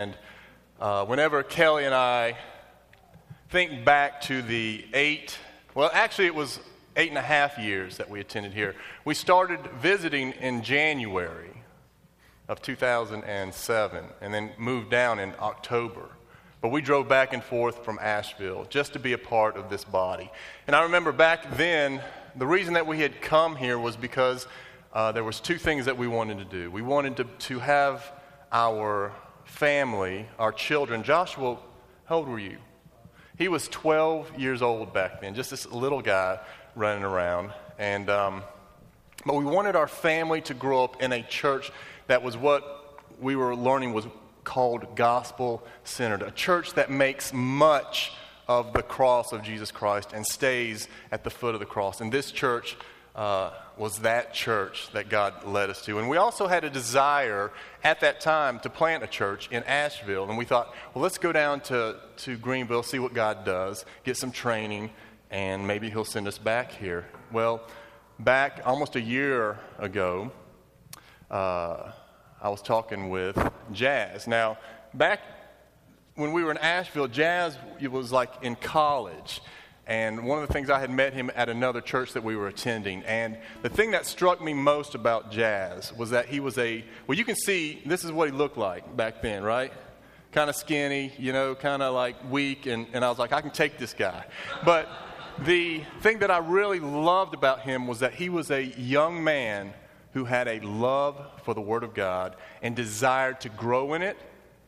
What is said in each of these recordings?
And uh, whenever Kelly and I think back to the eight, well, actually, it was eight and a half years that we attended here. We started visiting in January of 2007 and then moved down in October. But we drove back and forth from Asheville just to be a part of this body. And I remember back then, the reason that we had come here was because uh, there was two things that we wanted to do. We wanted to, to have our family, our children. Joshua, how old were you? He was 12 years old back then, just this little guy running around. And, um, but we wanted our family to grow up in a church that was what we were learning was called gospel centered, a church that makes much of the cross of Jesus Christ and stays at the foot of the cross. And this church uh, was that church that God led us to. And we also had a desire at that time to plant a church in Asheville. And we thought, well, let's go down to, to Greenville, see what God does, get some training, and maybe He'll send us back here. Well, back almost a year ago, uh, I was talking with Jazz. Now, back when we were in Asheville, Jazz was like in college. And one of the things I had met him at another church that we were attending. And the thing that struck me most about Jazz was that he was a, well, you can see this is what he looked like back then, right? Kind of skinny, you know, kind of like weak. And, and I was like, I can take this guy. But the thing that I really loved about him was that he was a young man who had a love for the Word of God and desired to grow in it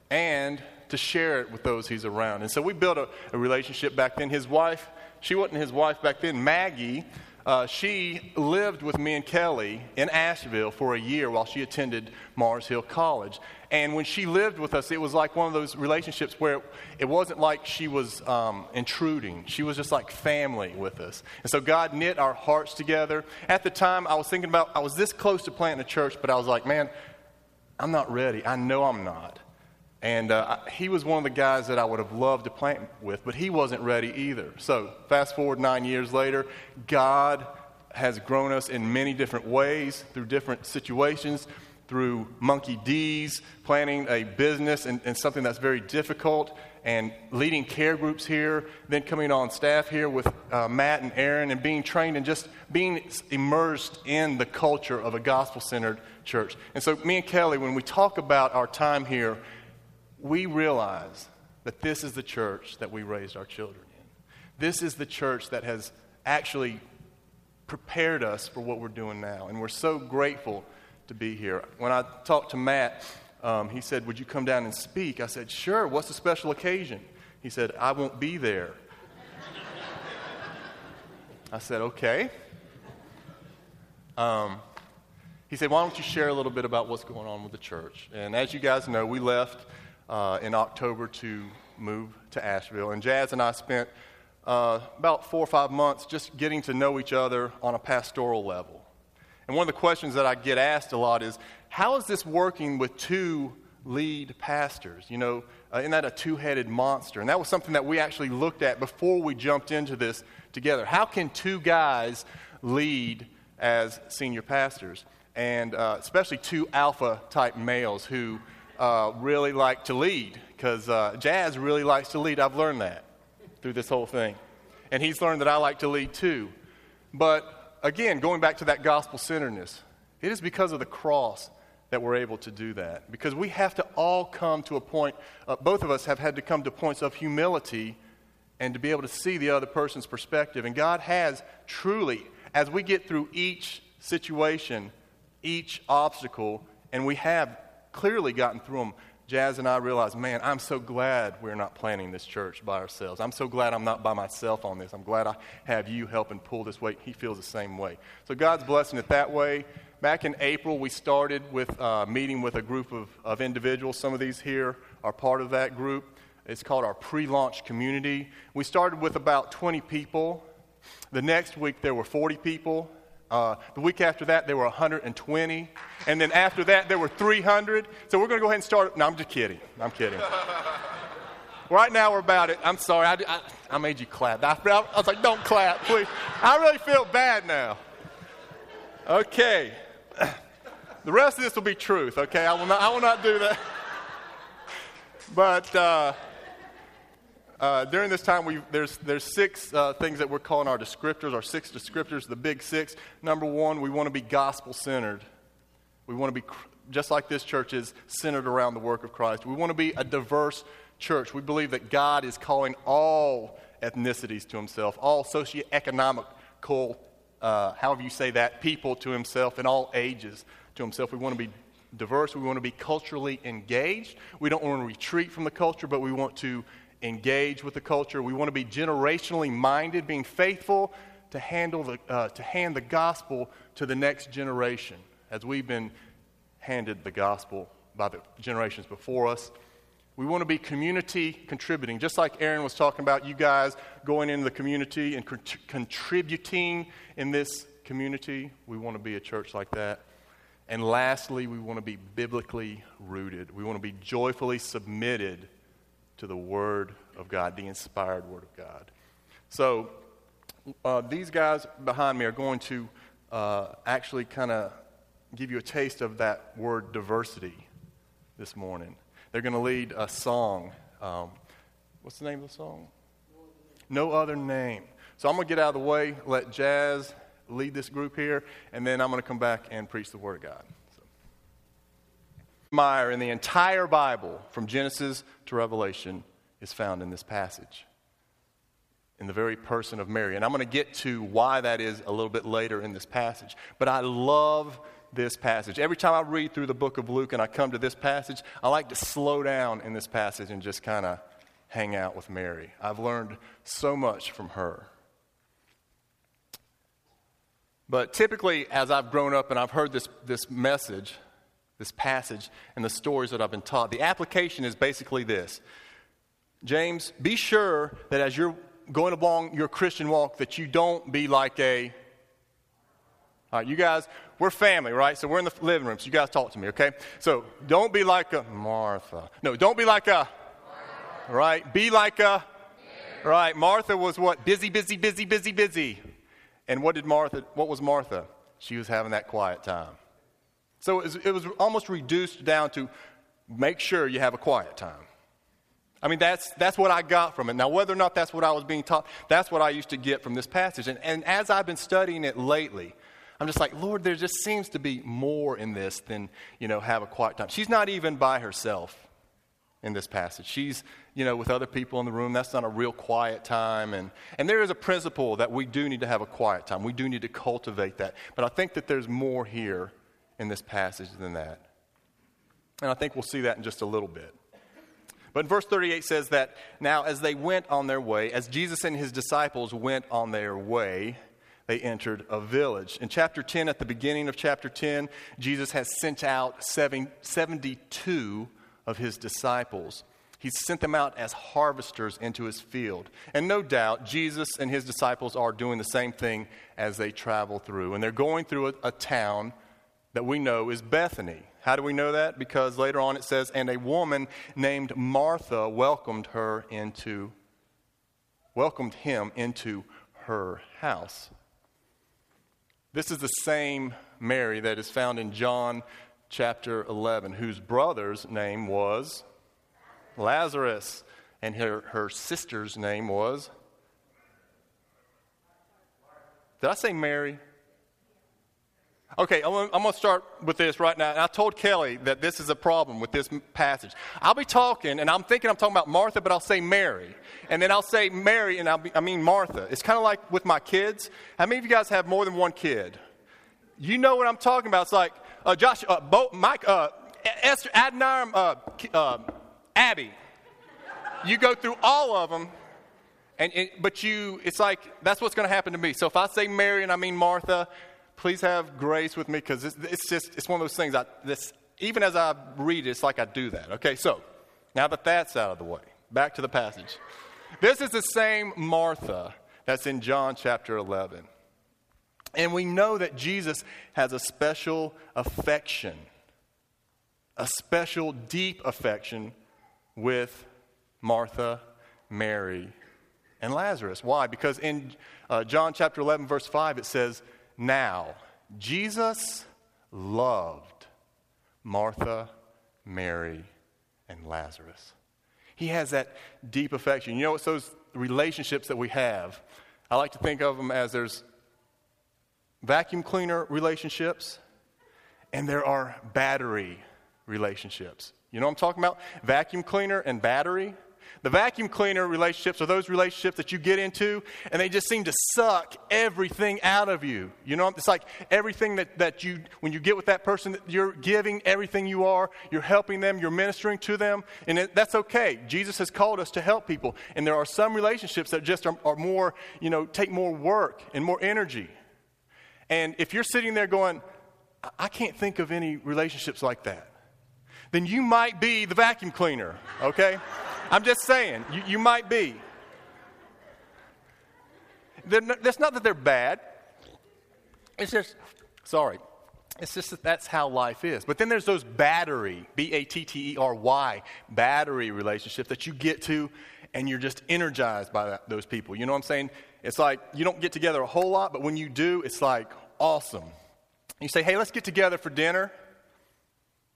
and to share it with those he's around. And so we built a, a relationship back then. His wife, she wasn't his wife back then, Maggie. Uh, she lived with me and Kelly in Asheville for a year while she attended Mars Hill College. And when she lived with us, it was like one of those relationships where it wasn't like she was um, intruding. She was just like family with us. And so God knit our hearts together. At the time, I was thinking about, I was this close to planting a church, but I was like, man, I'm not ready. I know I'm not. And uh, he was one of the guys that I would have loved to plant with, but he wasn't ready either. So, fast forward nine years later, God has grown us in many different ways through different situations, through Monkey D's, planning a business and, and something that's very difficult, and leading care groups here, then coming on staff here with uh, Matt and Aaron, and being trained and just being immersed in the culture of a gospel centered church. And so, me and Kelly, when we talk about our time here, we realize that this is the church that we raised our children in. This is the church that has actually prepared us for what we're doing now. And we're so grateful to be here. When I talked to Matt, um, he said, Would you come down and speak? I said, Sure. What's the special occasion? He said, I won't be there. I said, Okay. Um, he said, Why don't you share a little bit about what's going on with the church? And as you guys know, we left uh, in October to move to Asheville. And Jazz and I spent uh, about four or five months just getting to know each other on a pastoral level. And one of the questions that I get asked a lot is how is this working with two lead pastors? You know, uh, isn't that a two headed monster? And that was something that we actually looked at before we jumped into this together. How can two guys lead as senior pastors? And uh, especially two alpha type males who uh, really like to lead because uh, Jazz really likes to lead. I've learned that through this whole thing. And he's learned that I like to lead too. But again, going back to that gospel centeredness, it is because of the cross that we're able to do that. Because we have to all come to a point, uh, both of us have had to come to points of humility and to be able to see the other person's perspective. And God has truly, as we get through each situation, each obstacle, and we have clearly gotten through them, Jazz and I realized, man, I'm so glad we're not planning this church by ourselves. I'm so glad I'm not by myself on this. I'm glad I have you helping pull this weight. He feels the same way. So God's blessing it that way. Back in April, we started with uh, meeting with a group of, of individuals. Some of these here are part of that group. It's called our pre launch community. We started with about 20 people. The next week, there were 40 people. Uh, the week after that, there were 120. And then after that, there were 300. So we're going to go ahead and start. No, I'm just kidding. I'm kidding. right now, we're about it. I'm sorry. I, I, I made you clap. I, I was like, don't clap, please. I really feel bad now. Okay. The rest of this will be truth, okay? I will not, I will not do that. but uh, uh, during this time, we, there's, there's six uh, things that we're calling our descriptors, our six descriptors, the big six. Number one, we want to be gospel centered. We want to be, just like this church is, centered around the work of Christ. We want to be a diverse church. We believe that God is calling all ethnicities to himself, all socioeconomical, uh, however you say that, people to himself, and all ages to himself. We want to be diverse. We want to be culturally engaged. We don't want to retreat from the culture, but we want to engage with the culture. We want to be generationally minded, being faithful to, handle the, uh, to hand the gospel to the next generation, as we've been handed the gospel by the generations before us. We want to be community contributing, just like Aaron was talking about, you guys going into the community and contributing in this community. We want to be a church like that. And lastly, we want to be biblically rooted. We want to be joyfully submitted to the Word of God, the inspired Word of God. So, uh, these guys behind me are going to uh, actually kind of give you a taste of that word diversity this morning. They're going to lead a song. Um, what's the name of the song? No other name. So I'm going to get out of the way, let Jazz lead this group here, and then I'm going to come back and preach the Word of God. Meyer in the entire Bible, from Genesis to Revelation, is found in this passage, in the very person of Mary. And I'm going to get to why that is a little bit later in this passage. But I love this passage. Every time I read through the book of Luke and I come to this passage, I like to slow down in this passage and just kind of hang out with Mary. I've learned so much from her. But typically, as I've grown up and I've heard this, this message, this passage and the stories that I've been taught. The application is basically this James, be sure that as you're going along your Christian walk, that you don't be like a. All right, you guys, we're family, right? So we're in the living room, so you guys talk to me, okay? So don't be like a Martha. No, don't be like a. Right? Be like a. Right? Martha was what? Busy, busy, busy, busy, busy. And what did Martha, what was Martha? She was having that quiet time. So it was, it was almost reduced down to make sure you have a quiet time. I mean, that's, that's what I got from it. Now, whether or not that's what I was being taught, that's what I used to get from this passage. And, and as I've been studying it lately, I'm just like, Lord, there just seems to be more in this than, you know, have a quiet time. She's not even by herself in this passage. She's, you know, with other people in the room. That's not a real quiet time. And, and there is a principle that we do need to have a quiet time. We do need to cultivate that. But I think that there's more here in this passage than that. And I think we'll see that in just a little bit. But verse 38 says that now, as they went on their way, as Jesus and his disciples went on their way, they entered a village. In chapter 10, at the beginning of chapter 10, Jesus has sent out 72 of his disciples. He sent them out as harvesters into his field. And no doubt, Jesus and his disciples are doing the same thing as they travel through. And they're going through a, a town that we know is Bethany. How do we know that? Because later on it says, and a woman named Martha welcomed her into, welcomed him into her house. This is the same Mary that is found in John chapter 11, whose brother's name was Lazarus, and her, her sister's name was. Did I say Mary? Okay, I'm going to start with this right now. And I told Kelly that this is a problem with this passage. I'll be talking, and I'm thinking I'm talking about Martha, but I'll say Mary. And then I'll say Mary, and be, I mean Martha. It's kind of like with my kids. How many of you guys have more than one kid? You know what I'm talking about. It's like uh, Josh, uh, Bo, Mike, uh, Esther, Adoniram, uh, uh, Abby. You go through all of them, and, and but you, it's like that's what's going to happen to me. So if I say Mary and I mean Martha, please have grace with me because it's, it's, just it's one of those things I, this, even as i read it it's like i do that. Okay so now that that's out of the way back to the passage. This is the same martha that's in john chapter 11 and we know that jesus has a special affection a special deep affection with martha mary and lazarus. Why? Because in uh, john chapter 11 verse 5 it says now, Jesus loved Martha, Mary, and Lazarus. He has that deep affection. You know, it's those relationships that we have. I like to think of them as there's vacuum cleaner relationships and there are battery relationships. You know what I'm talking about? Vacuum cleaner and battery. The vacuum cleaner relationships are those relationships that you get into and they just seem to suck everything out of you. You know, it's like everything that, that you, when you get with that person, you're giving everything you are, you're helping them, you're ministering to them, and it, that's okay. Jesus has called us to help people. And there are some relationships that just are, are more, you know, take more work and more energy. And if you're sitting there going, I can't think of any relationships like that, then you might be the vacuum cleaner, okay? I'm just saying, you, you might be. That's not that they're bad. It's just, sorry, it's just that that's how life is. But then there's those battery, B A T T E R Y, battery relationships that you get to and you're just energized by that, those people. You know what I'm saying? It's like you don't get together a whole lot, but when you do, it's like awesome. You say, hey, let's get together for dinner.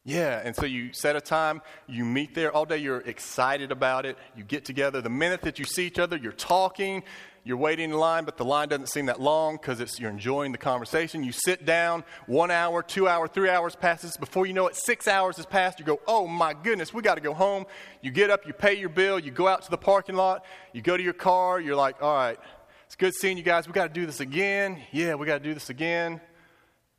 Yeah, and so you set a time, you meet there all day, you're excited about it, you get together. The minute that you see each other, you're talking, you're waiting in line, but the line doesn't seem that long because you're enjoying the conversation. You sit down, one hour, two hour, three hours passes. Before you know it, six hours has passed. You go, oh my goodness, we got to go home. You get up, you pay your bill, you go out to the parking lot, you go to your car, you're like, all right, it's good seeing you guys. We got to do this again. Yeah, we got to do this again.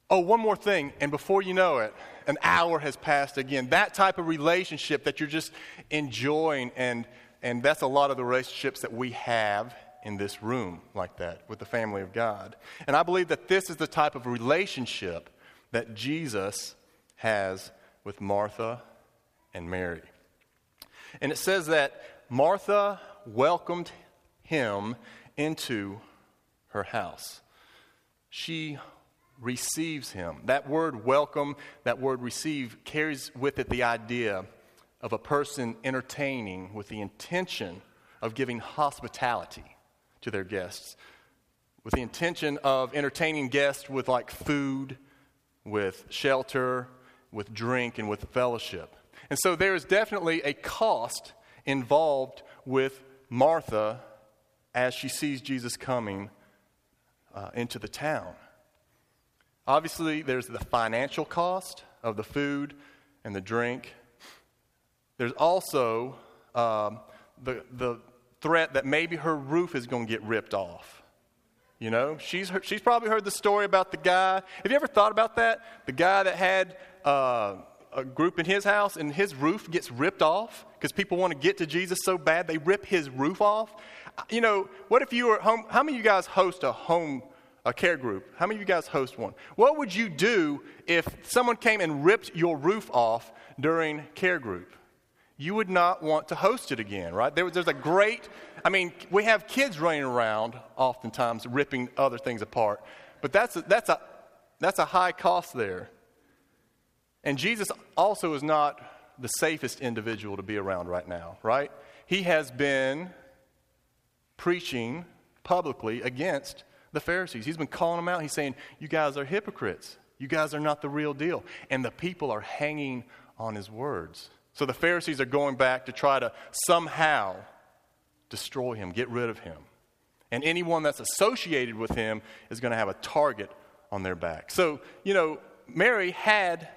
Oh, one more thing, and before you know it, an hour has passed again. That type of relationship that you're just enjoying, and, and that's a lot of the relationships that we have in this room, like that, with the family of God. And I believe that this is the type of relationship that Jesus has with Martha and Mary. And it says that Martha welcomed him into her house. She receives him. That word welcome, that word receive, carries with it the idea of a person entertaining with the intention of giving hospitality to their guests, with the intention of entertaining guests with like food, with shelter, with drink, and with fellowship. And so there is definitely a cost involved with Martha as she sees Jesus coming uh, into the town. Obviously, there's the financial cost of the food and the drink. There's also um, the, the threat that maybe her roof is going to get ripped off. You know, she's, heard, she's probably heard the story about the guy. Have you ever thought about that? The guy that had uh, a group in his house and his roof gets ripped off because people want to get to Jesus so bad they rip his roof off. You know, what if you were home? How many of you guys host a home a care group. How many of you guys host one? What would you do if someone came and ripped your roof off during care group? You would not want to host it again, right? There, there's a great, I mean, we have kids running around oftentimes ripping other things apart, but that's a, that's a, that's a high cost there. And Jesus also is not the safest individual to be around right now, right? He has been preaching publicly against the Pharisees. He's been calling them out. He's saying, You guys are hypocrites. You guys are not the real deal. And the people are hanging on his words. So the Pharisees are going back to try to somehow destroy him, get rid of him. And anyone that's associated with him is going to have a target on their back. So, you know, Mary had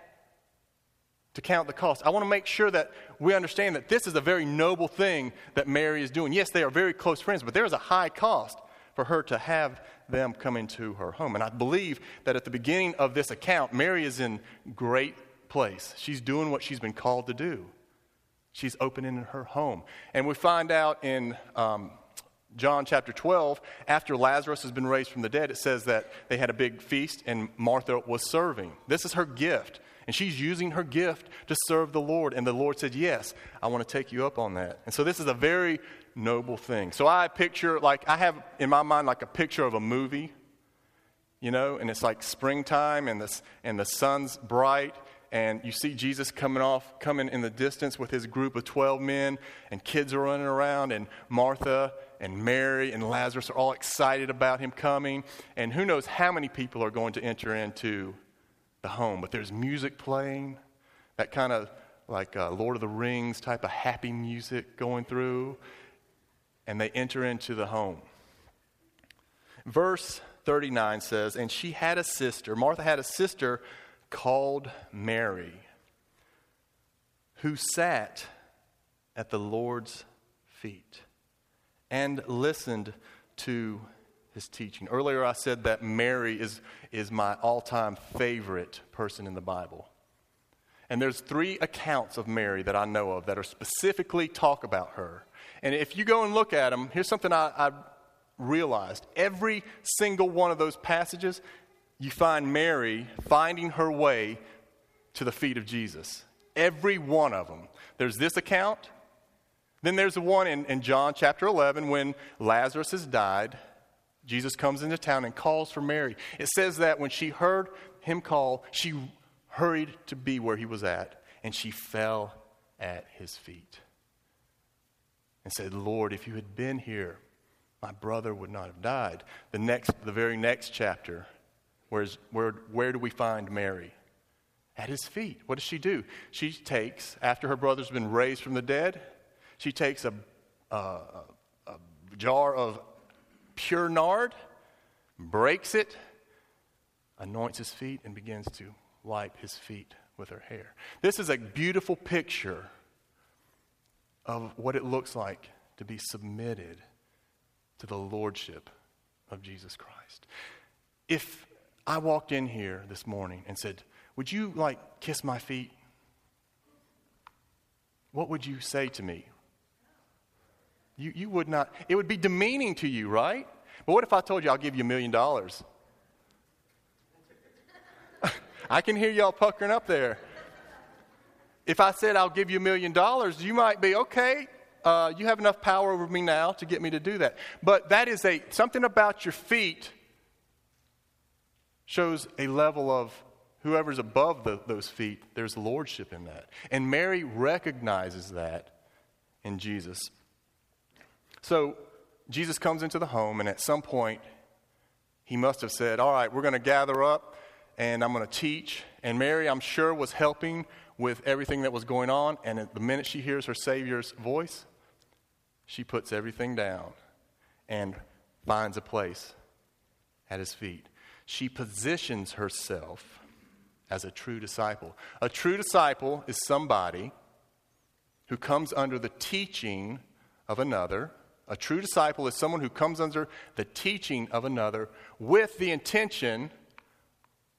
to count the cost. I want to make sure that we understand that this is a very noble thing that Mary is doing. Yes, they are very close friends, but there is a high cost for her to have them come into her home. And I believe that at the beginning of this account, Mary is in great place. She's doing what she's been called to do. She's opening her home. And we find out in um, John chapter 12, after Lazarus has been raised from the dead, it says that they had a big feast and Martha was serving. This is her gift. And she's using her gift to serve the Lord. And the Lord said, Yes, I want to take you up on that. And so this is a very noble thing. So I picture, like, I have in my mind, like a picture of a movie, you know, and it's like springtime and the, and the sun's bright. And you see Jesus coming off, coming in the distance with his group of 12 men, and kids are running around, and Martha and Mary and Lazarus are all excited about him coming. And who knows how many people are going to enter into the home, but there's music playing, that kind of like uh, Lord of the Rings type of happy music going through, and they enter into the home. Verse 39 says, And she had a sister, Martha had a sister called Mary, who sat at the Lord's feet and listened to his teaching. Earlier, I said that Mary is, is my all time favorite person in the Bible. And there's three accounts of Mary that I know of that are specifically talk about her. And if you go and look at them, here's something I, I realized. Every single one of those passages, you find Mary finding her way to the feet of Jesus. Every one of them. There's this account. Then there's the one in, in John chapter 11 when Lazarus has died. Jesus comes into town and calls for Mary. It says that when she heard him call, she hurried to be where he was at, and she fell at his feet and said, Lord, if you had been here, my brother would not have died. The next, the very next chapter, where's, where, where do we find Mary? At his feet. What does she do? She takes, after her brother's been raised from the dead, she takes a, a, a jar of pure nard, breaks it, anoints his feet, and begins to wipe his feet with her hair. This is a beautiful picture of what it looks like to be submitted to the lordship of Jesus Christ. If I walked in here this morning and said, Would you like kiss my feet? What would you say to me? You, you would not, it would be demeaning to you, right? But what if I told you I'll give you a million dollars? I can hear y'all puckering up there. If I said I'll give you a million dollars, you might be, okay, uh, you have enough power over me now to get me to do that. But that is a, something about your feet shows a level of whoever's above the, those feet, there's lordship in that. And Mary recognizes that in Jesus. So Jesus comes into the home, and at some point, he must have said, All right, we're going to gather up and I'm going to teach. And Mary, I'm sure, was helping with everything that was going on. And the minute she hears her Savior's voice, she puts everything down and finds a place at his feet. She positions herself as a true disciple. A true disciple is somebody who comes under the teaching of another. A true disciple is someone who comes under the teaching of another with the intention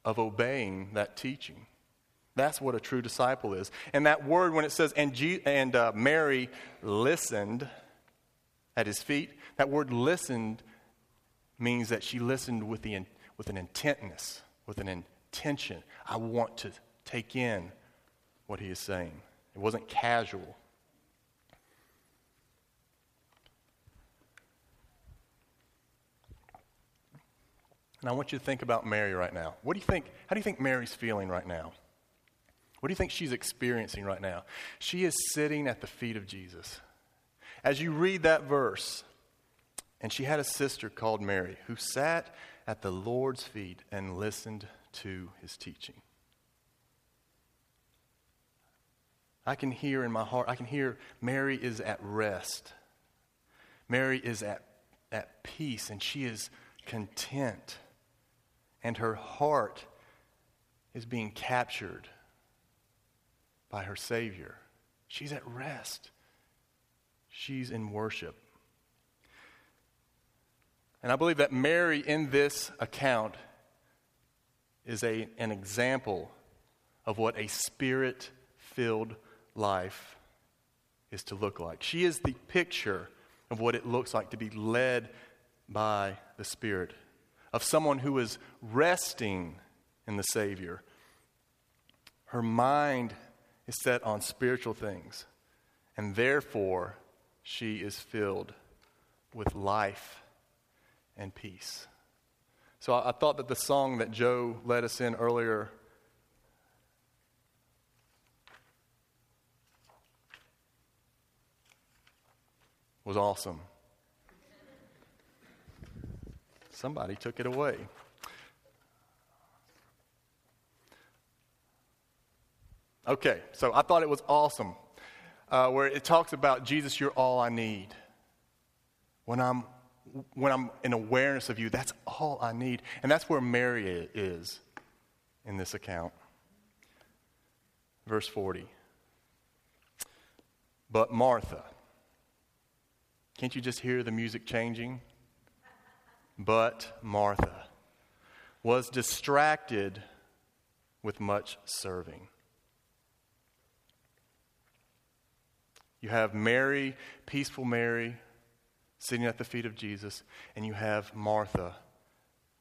of obeying that teaching. That's what a true disciple is. And that word, when it says, and, and uh, Mary listened at his feet, that word listened means that she listened with, the in, with an intentness, with an intention. I want to take in what he is saying. It wasn't casual. And I want you to think about Mary right now. What do you think? How do you think Mary's feeling right now? What do you think she's experiencing right now? She is sitting at the feet of Jesus. As you read that verse, and she had a sister called Mary who sat at the Lord's feet and listened to his teaching. I can hear in my heart, I can hear Mary is at rest. Mary is at, at peace, and she is content and her heart is being captured by her Savior. She's at rest, she's in worship. And I believe that Mary, in this account, is a, an example of what a spirit filled life is to look like. She is the picture of what it looks like to be led by the Spirit of someone who is resting in the Savior. Her mind is set on spiritual things, and therefore she is filled with life and peace. So I, thought that the song that Joe led us in earlier was awesome. Somebody took it away. Okay, so I thought it was awesome uh, where it talks about Jesus, you're all I need. When I'm, when I'm in awareness of you, that's all I need. And that's where Mary is in this account. Verse 40. But Martha, can't you just hear the music changing? But Martha was distracted with much serving. You have Mary, peaceful Mary, sitting at the feet of Jesus, and you have Martha,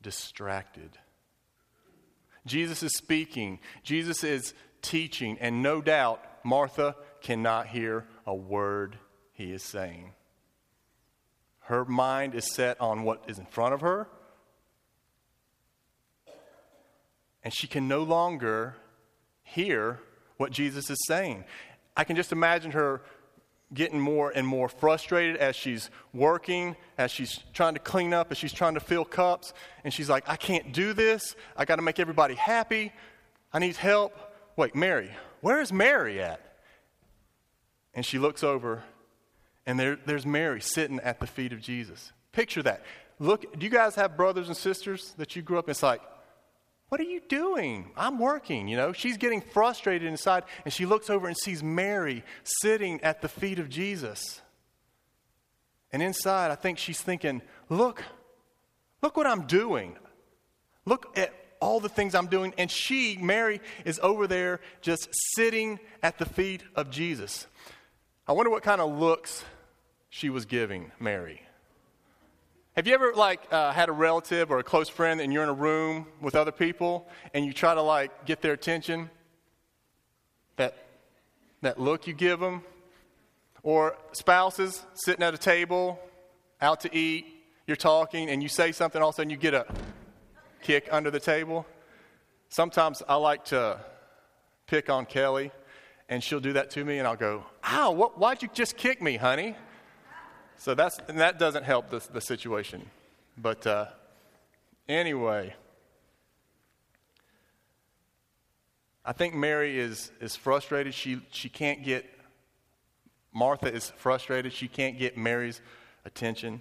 distracted. Jesus is speaking, Jesus is teaching, and no doubt Martha cannot hear a word he is saying. Her mind is set on what is in front of her, and she can no longer hear what Jesus is saying. I can just imagine her getting more and more frustrated as she's working, as she's trying to clean up, as she's trying to fill cups. And she's like, I can't do this. I got to make everybody happy. I need help. Wait, Mary, where is Mary at? And she looks over, and there, there's Mary sitting at the feet of Jesus. Picture that. Look, do you guys have brothers and sisters that you grew up? It's like, what are you doing? I'm working, you know. She's getting frustrated inside, and she looks over and sees Mary sitting at the feet of Jesus. And inside, I think she's thinking, look, look what I'm doing. Look at all the things I'm doing. And she, Mary, is over there just sitting at the feet of Jesus. I wonder what kind of looks she was giving Mary. Have you ever like uh, had a relative or a close friend and you're in a room with other people and you try to like get their attention? That that look you give them, or spouses sitting at a table, out to eat, you're talking and you say something, all of a sudden you get a kick under the table. Sometimes I like to pick on Kelly, and she'll do that to me, and I'll go, "Ow! What, why'd you just kick me, honey?" So that's, and that doesn't help the, the situation. But uh, anyway, I think Mary is, is frustrated. She, she can't get, Martha is frustrated. She can't get Mary's attention.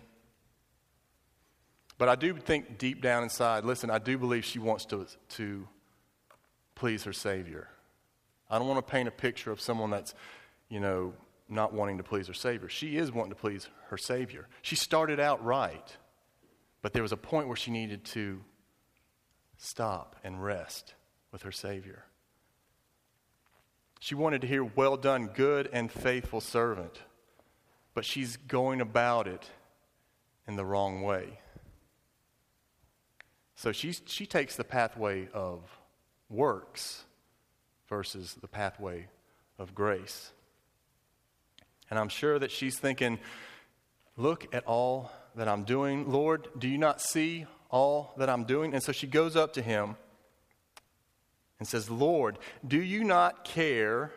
But I do think deep down inside, listen, I do believe she wants to, to please her Savior. I don't want to paint a picture of someone that's, you know, not wanting to please her Savior. She is wanting to please her Savior. She started out right, but there was a point where she needed to stop and rest with her Savior. She wanted to hear, Well done, good and faithful servant, but she's going about it in the wrong way. So she, she takes the pathway of works versus the pathway of grace. And I'm sure that she's thinking, Look at all that I'm doing. Lord, do you not see all that I'm doing? And so she goes up to him and says, Lord, do you not care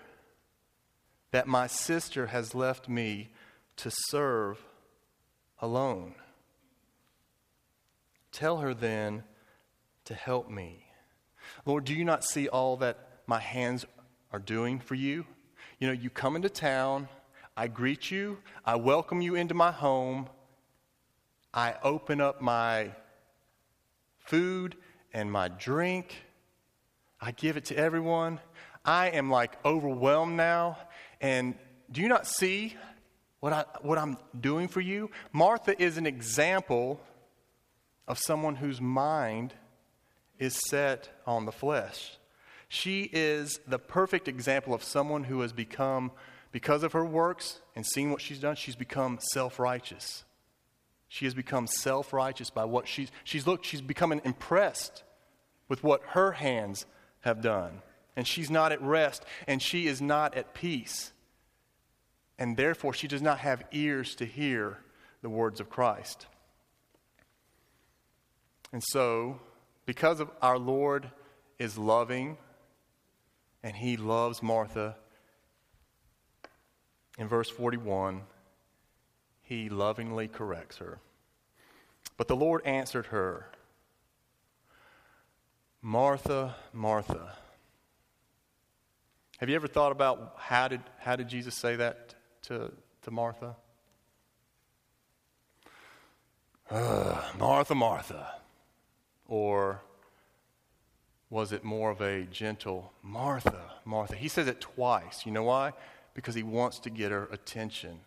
that my sister has left me to serve alone? Tell her then to help me. Lord, do you not see all that my hands are doing for you? You know, you come into town I greet you, I welcome you into my home, I open up my food and my drink, I give it to everyone. I am like overwhelmed now. And do you not see what, I, what I'm doing for you? Martha is an example of someone whose mind is set on the flesh. She is the perfect example of someone who has become because of her works and seeing what she's done, she's become self righteous. She has become self righteous by what she's, she's looked, she's becoming impressed with what her hands have done. And she's not at rest and she is not at peace. And therefore, she does not have ears to hear the words of Christ. And so, because of our Lord is loving and he loves Martha in verse 41, he lovingly corrects her. But the Lord answered her, Martha, Martha, Have you ever thought about how did, how did Jesus say that to, to Martha? Uh, Martha, Martha. Or was it more of a gentle Martha, Martha? He says it twice. You know why? Because he wants to get her attention.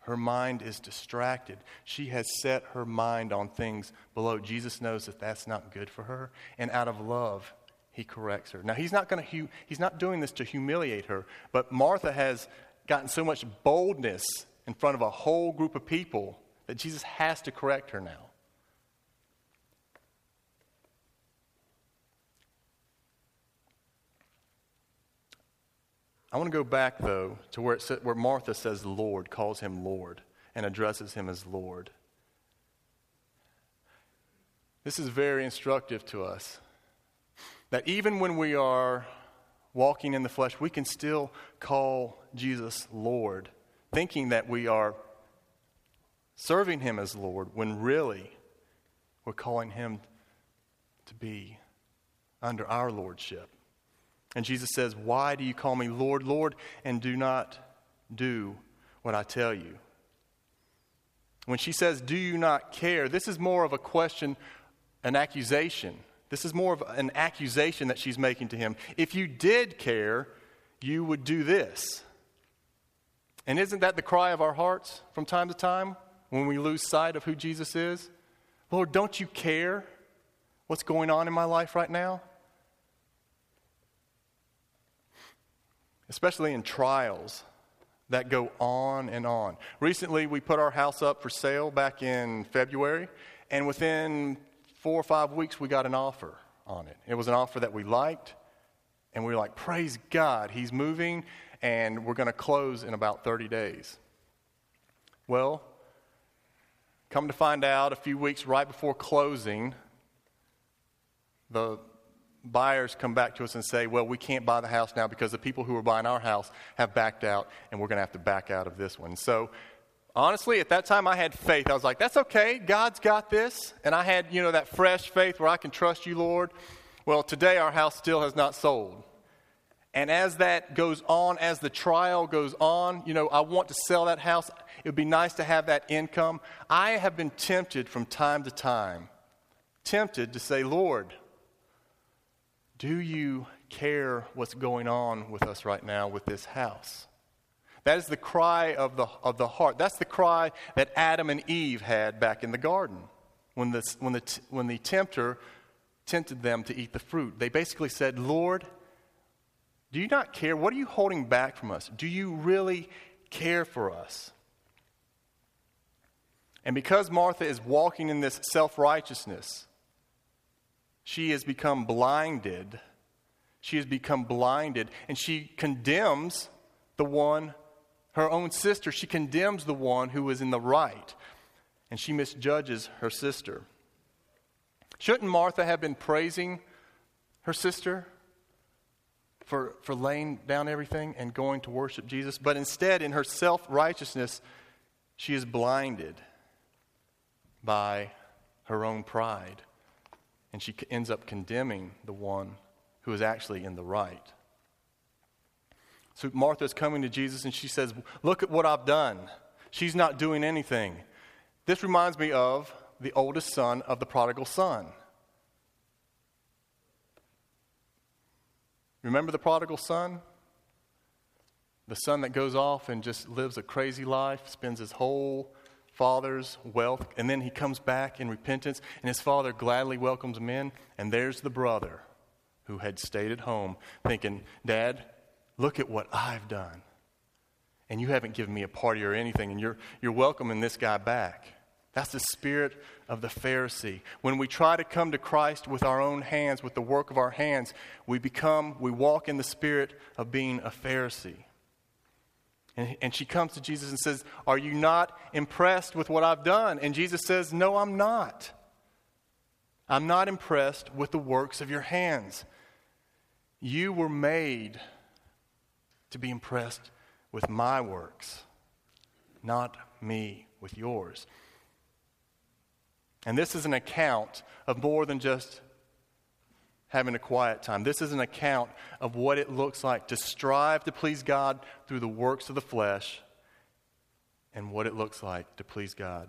Her mind is distracted. She has set her mind on things below. Jesus knows that that's not good for her. And out of love, he corrects her. Now, he's not, going to, he's not doing this to humiliate her, but Martha has gotten so much boldness in front of a whole group of people that Jesus has to correct her now. I want to go back, though, to where, it where Martha says Lord, calls him Lord, and addresses him as Lord. This is very instructive to us. That even when we are walking in the flesh, we can still call Jesus Lord, thinking that we are serving him as Lord, when really we're calling him to be under our lordship. And Jesus says, Why do you call me Lord, Lord, and do not do what I tell you? When she says, Do you not care? This is more of a question, an accusation. This is more of an accusation that she's making to him. If you did care, you would do this. And isn't that the cry of our hearts from time to time when we lose sight of who Jesus is? Lord, don't you care what's going on in my life right now? Especially in trials that go on and on. Recently, we put our house up for sale back in February, and within four or five weeks, we got an offer on it. It was an offer that we liked, and we were like, Praise God, He's moving, and we're going to close in about 30 days. Well, come to find out, a few weeks right before closing, the buyers come back to us and say, well, we can't buy the house now because the people who are buying our house have backed out and we're going to have to back out of this one. So, honestly, at that time I had faith. I was like, that's okay. God's got this. And I had, you know, that fresh faith where I can trust you, Lord. Well, today our house still has not sold. And as that goes on, as the trial goes on, you know, I want to sell that house. It would be nice to have that income. I have been tempted from time to time, tempted to say, Lord, do you care what's going on with us right now with this house? That is the cry of the, of the heart. That's the cry that Adam and Eve had back in the garden when the, when, the, when the tempter tempted them to eat the fruit. They basically said, Lord, do you not care? What are you holding back from us? Do you really care for us? And because Martha is walking in this self righteousness, she has become blinded. She has become blinded, and she condemns the one, her own sister. She condemns the one who is in the right, and she misjudges her sister. Shouldn't Martha have been praising her sister for, for laying down everything and going to worship Jesus? But instead, in her self righteousness, she is blinded by her own pride and she ends up condemning the one who is actually in the right. So Martha is coming to Jesus and she says, Look at what I've done. She's not doing anything. This reminds me of the oldest son of the prodigal son. Remember the prodigal son? The son that goes off and just lives a crazy life, spends his whole father's wealth, and then he comes back in repentance, and his father gladly welcomes him in, and there's the brother who had stayed at home thinking, Dad, look at what I've done. And you haven't given me a party or anything, and you're, you're welcoming this guy back. That's the spirit of the Pharisee. When we try to come to Christ with our own hands, with the work of our hands, we become, we walk in the spirit of being a Pharisee. And, and she comes to Jesus and says, Are you not impressed with what I've done? And Jesus says, No, I'm not. I'm not impressed with the works of your hands. You were made to be impressed with my works, not me with yours. And this is an account of more than just having a quiet time. This is an account of what it looks like to strive to please God through the works of the flesh and what it looks like to please God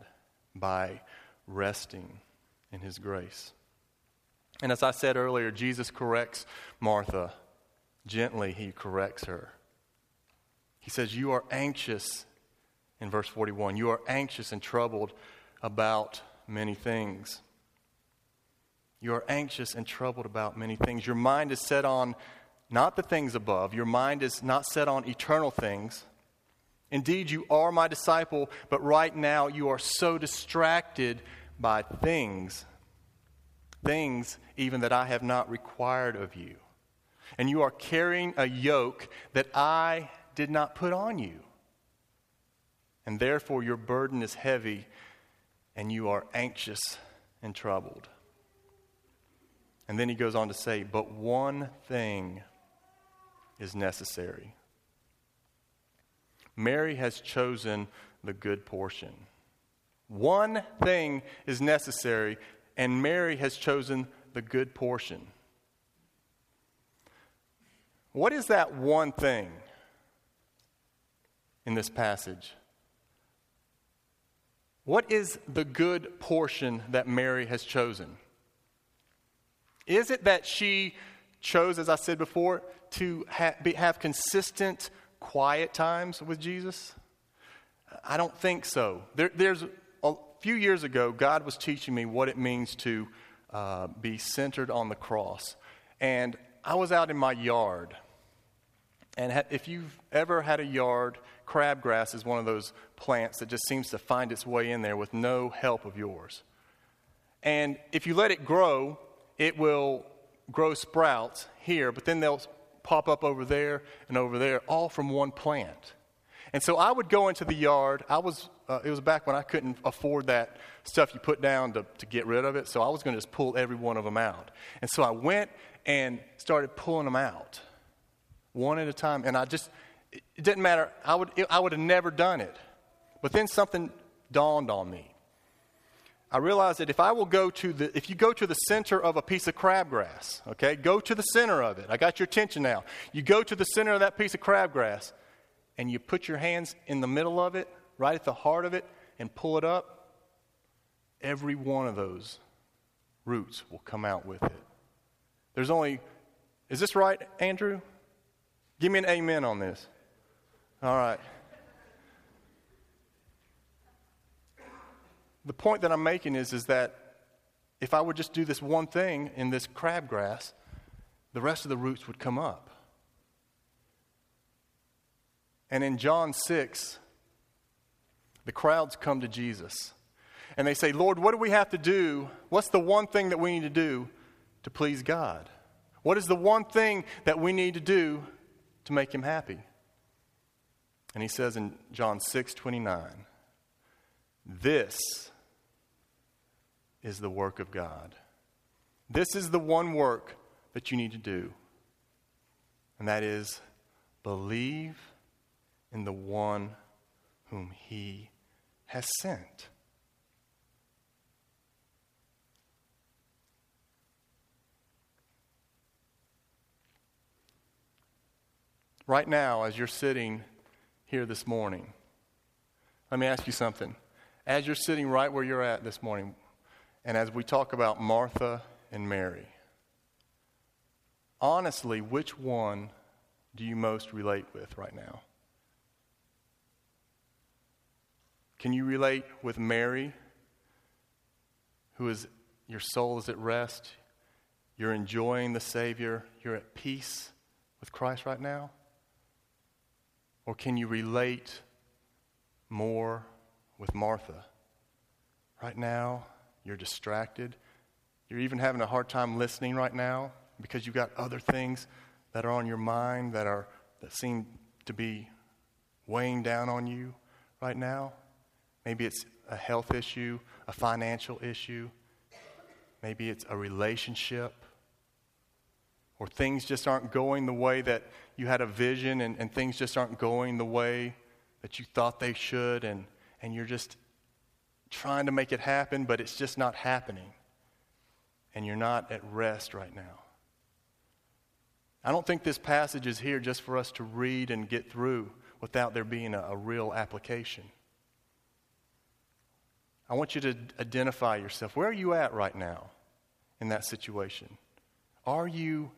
by resting in His grace. And as I said earlier, Jesus corrects Martha. Gently, He corrects her. He says, You are anxious, in verse 41, you are anxious and troubled about many things. You are anxious and troubled about many things. Your mind is set on not the things above, your mind is not set on eternal things. Indeed, you are my disciple, but right now you are so distracted by things, things even that I have not required of you. And you are carrying a yoke that I did not put on you. And therefore, your burden is heavy and you are anxious and troubled. And then he goes on to say, But one thing is necessary. Mary has chosen the good portion. One thing is necessary, and Mary has chosen the good portion. What is that one thing in this passage? What is the good portion that Mary has chosen? Is it that she chose, as I said before, to ha- be, have consistent, quiet times with Jesus? I don't think so. There, there's a few years ago, God was teaching me what it means to uh, be centered on the cross. And I was out in my yard. And ha- if you've ever had a yard, crabgrass is one of those plants that just seems to find its way in there with no help of yours. And if you let it grow, it will grow sprouts here, but then they'll pop up over there and over there, all from one plant. And so I would go into the yard. I was, uh, it was back when I couldn't afford that stuff you put down to, to get rid of it, so I was going to just pull every one of them out. And so I went and started pulling them out, one at a time. And I just, it didn't matter. I would, I would have never done it. But then something dawned on me. I realized that if I will go to the, if you go to the center of a piece of crabgrass, okay, go to the center of it. I got your attention now. You go to the center of that piece of crabgrass and you put your hands in the middle of it, right at the heart of it, and pull it up, every one of those roots will come out with it. There's only, is this right, Andrew? Give me an amen on this. All right. The point that I'm making is, is that if I would just do this one thing in this crabgrass, the rest of the roots would come up. And in John 6, the crowds come to Jesus. And they say, Lord, what do we have to do? What's the one thing that we need to do to please God? What is the one thing that we need to do to make him happy? And he says in John 6 29, This is the work of God. This is the one work that you need to do, and that is believe in the one whom he has sent. Right now, as you're sitting here this morning, let me ask you something. As you're sitting right where you're at this morning, and as we talk about Martha and Mary, honestly, which one do you most relate with right now? Can you relate with Mary, who is your soul is at rest? You're enjoying the Savior. You're at peace with Christ right now? Or can you relate more with Martha? Right now, you're distracted. You're even having a hard time listening right now because you've got other things that are on your mind that, are, that seem to be weighing down on you right now. Maybe it's a health issue, a financial issue. Maybe it's a relationship. Or things just aren't going the way that you had a vision and, and things just aren't going the way that you thought they should, and, and you're just trying to make it happen, but it's just not happening. And you're not at rest right now. I don't think this passage is here just for us to read and get through without there being a, a real application. I want you to identify yourself. Where are you at right now in that situation? Are you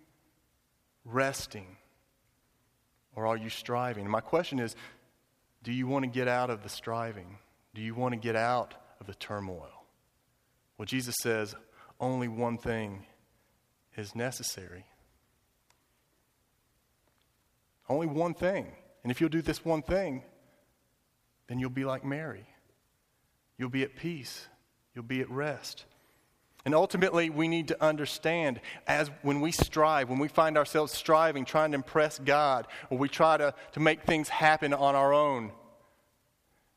resting or are you striving? My question is do you want to get out of the striving? Do you want to get out of the turmoil? Well, Jesus says only one thing is necessary. Only one thing. And if you'll do this one thing, then you'll be like Mary. You'll be at peace. You'll be at rest. And ultimately, we need to understand as when we strive, when we find ourselves striving, trying to impress God, or we try to, to make things happen on our own,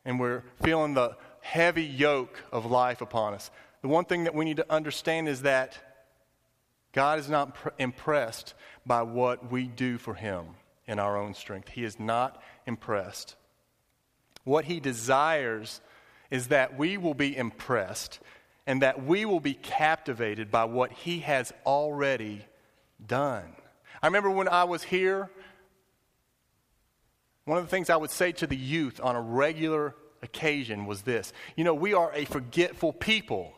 and we're feeling the heavy yoke of life upon us, the one thing that we need to understand is that God is not pr- impressed by what we do for Him in our own strength. He is not impressed. What He desires is that we will be impressed and that we will be captivated by what He has already done. I remember when I was here, one of the things I would say to the youth on a regular occasion was this You know, we are a forgetful people.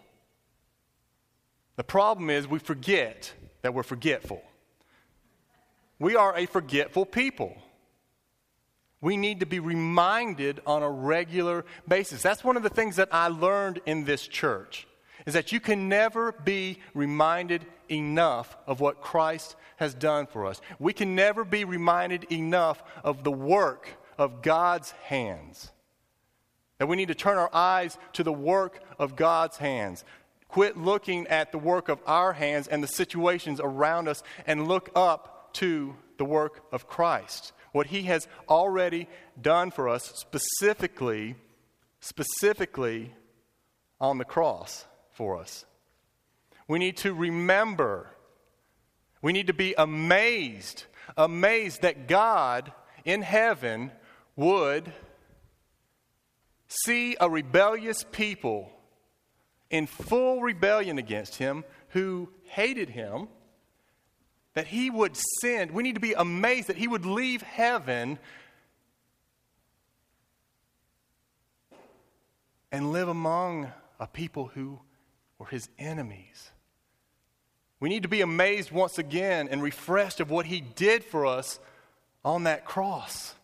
The problem is we forget that we're forgetful. We are a forgetful people. We need to be reminded on a regular basis. That's one of the things that I learned in this church is that you can never be reminded enough of what Christ has done for us. We can never be reminded enough of the work of God's hands. That we need to turn our eyes to the work of God's hands. Quit looking at the work of our hands and the situations around us and look up to the work of Christ. What he has already done for us specifically specifically on the cross for us. We need to remember, we need to be amazed, amazed that God in heaven would see a rebellious people in full rebellion against him who hated him, that he would send. We need to be amazed that he would leave heaven and live among a people who were his enemies. We need to be amazed once again and refreshed of what he did for us on that cross.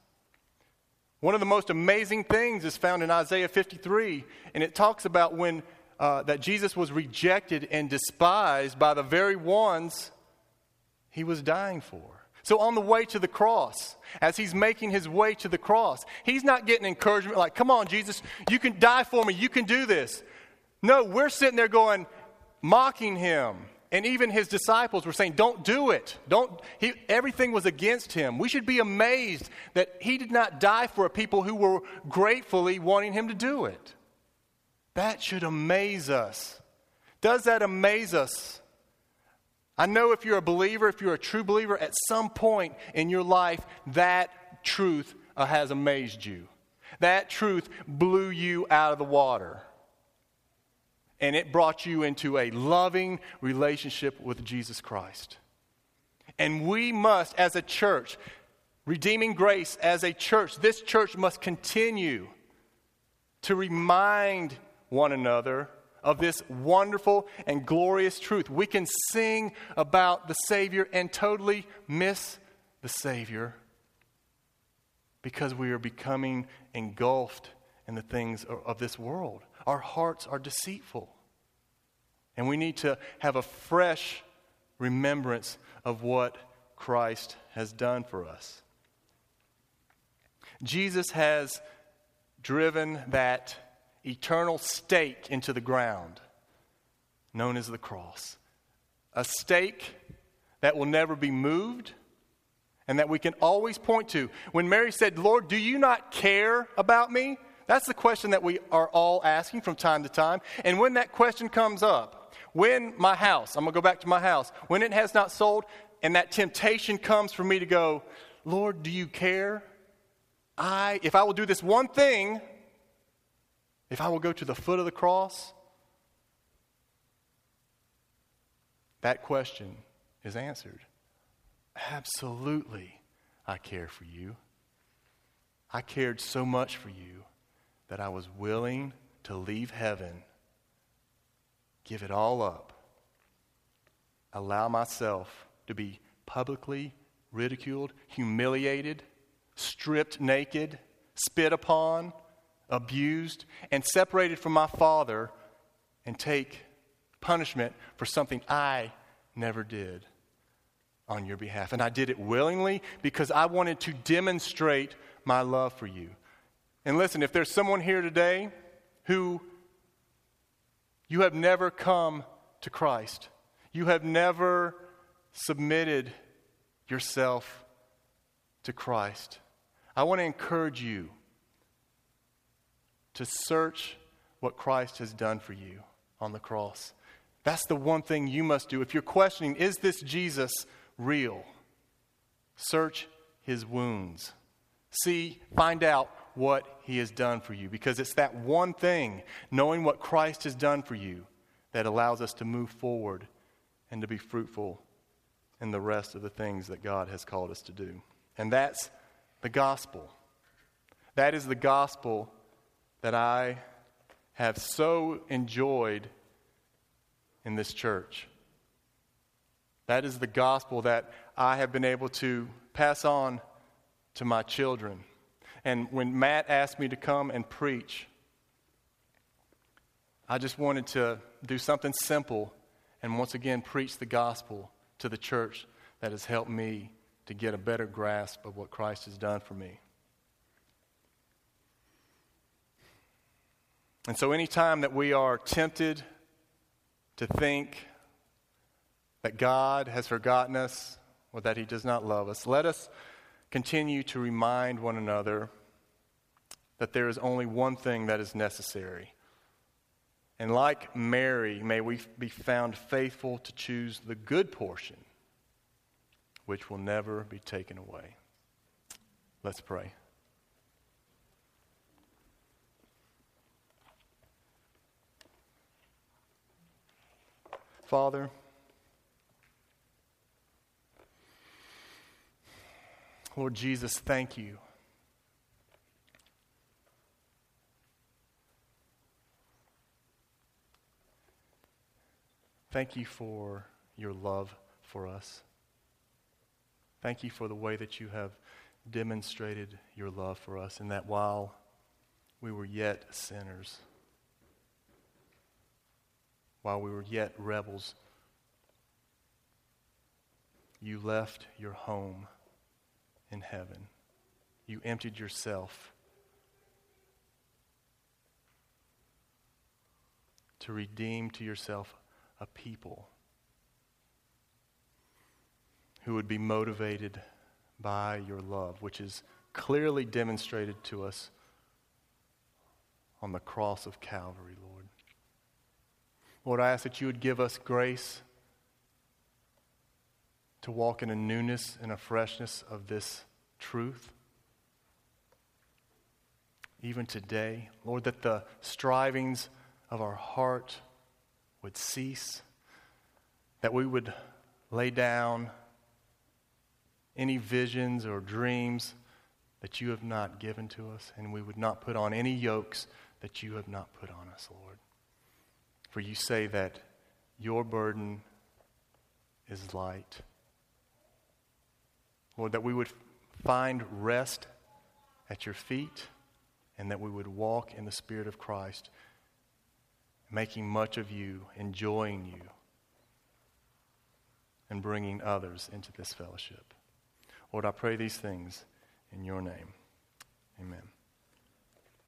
One of the most amazing things is found in Isaiah 53, and it talks about when uh, that Jesus was rejected and despised by the very ones he was dying for. So, on the way to the cross, as he's making his way to the cross, he's not getting encouragement like, Come on, Jesus, you can die for me, you can do this. No, we're sitting there going, mocking him. And even his disciples were saying, Don't do it. Don't he, everything was against him. We should be amazed that he did not die for a people who were gratefully wanting him to do it. That should amaze us. Does that amaze us? I know if you're a believer, if you're a true believer, at some point in your life, that truth uh, has amazed you. That truth blew you out of the water and it brought you into a loving relationship with Jesus Christ. And we must, as a church, redeeming grace as a church, this church must continue to remind one another of this wonderful and glorious truth. We can sing about the Savior and totally miss the Savior because we are becoming engulfed in the things of this world. Our hearts are deceitful. And we need to have a fresh remembrance of what Christ has done for us. Jesus has driven that eternal stake into the ground known as the cross. A stake that will never be moved and that we can always point to. When Mary said, Lord, do you not care about me? That's the question that we are all asking from time to time. And when that question comes up, when my house, I'm going to go back to my house, when it has not sold, and that temptation comes for me to go, Lord, do you care? I, if I will do this one thing, if I will go to the foot of the cross, that question is answered. Absolutely, I care for you. I cared so much for you that I was willing to leave heaven, give it all up, allow myself to be publicly ridiculed, humiliated, stripped naked, spit upon, abused, and separated from my Father and take punishment for something I never did on your behalf. And I did it willingly because I wanted to demonstrate my love for you. And listen, if there's someone here today who you have never come to Christ, you have never submitted yourself to Christ, I want to encourage you to search what Christ has done for you on the cross. That's the one thing you must do. If you're questioning, is this Jesus real? Search his wounds. See, find out what he has done for you because it's that one thing, knowing what Christ has done for you, that allows us to move forward and to be fruitful in the rest of the things that God has called us to do. And that's the gospel. That is the gospel that I have so enjoyed in this church. That is the gospel that I have been able to pass on to my children. And when Matt asked me to come and preach, I just wanted to do something simple and once again preach the gospel to the church that has helped me to get a better grasp of what Christ has done for me. And so, anytime that we are tempted to think that God has forgotten us or that He does not love us, let us continue to remind one another that there is only one thing that is necessary. And like Mary, may we be found faithful to choose the good portion which will never be taken away. Let's pray. Father, Lord Jesus, thank you. Thank you for your love for us. Thank you for the way that you have demonstrated your love for us, and that while we were yet sinners, while we were yet rebels, you left your home in heaven. You emptied yourself to redeem to yourself a people who would be motivated by your love, which is clearly demonstrated to us on the cross of Calvary, Lord. Lord, I ask that you would give us grace to walk in a newness and a freshness of this truth. Even today, Lord, that the strivings of our heart would cease, that we would lay down any visions or dreams that you have not given to us, and we would not put on any yokes that you have not put on us, Lord. For you say that your burden is light. Lord, that we would find rest at your feet and that we would walk in the Spirit of Christ, making much of you, enjoying you, and bringing others into this fellowship. Lord, I pray these things in your name. Amen.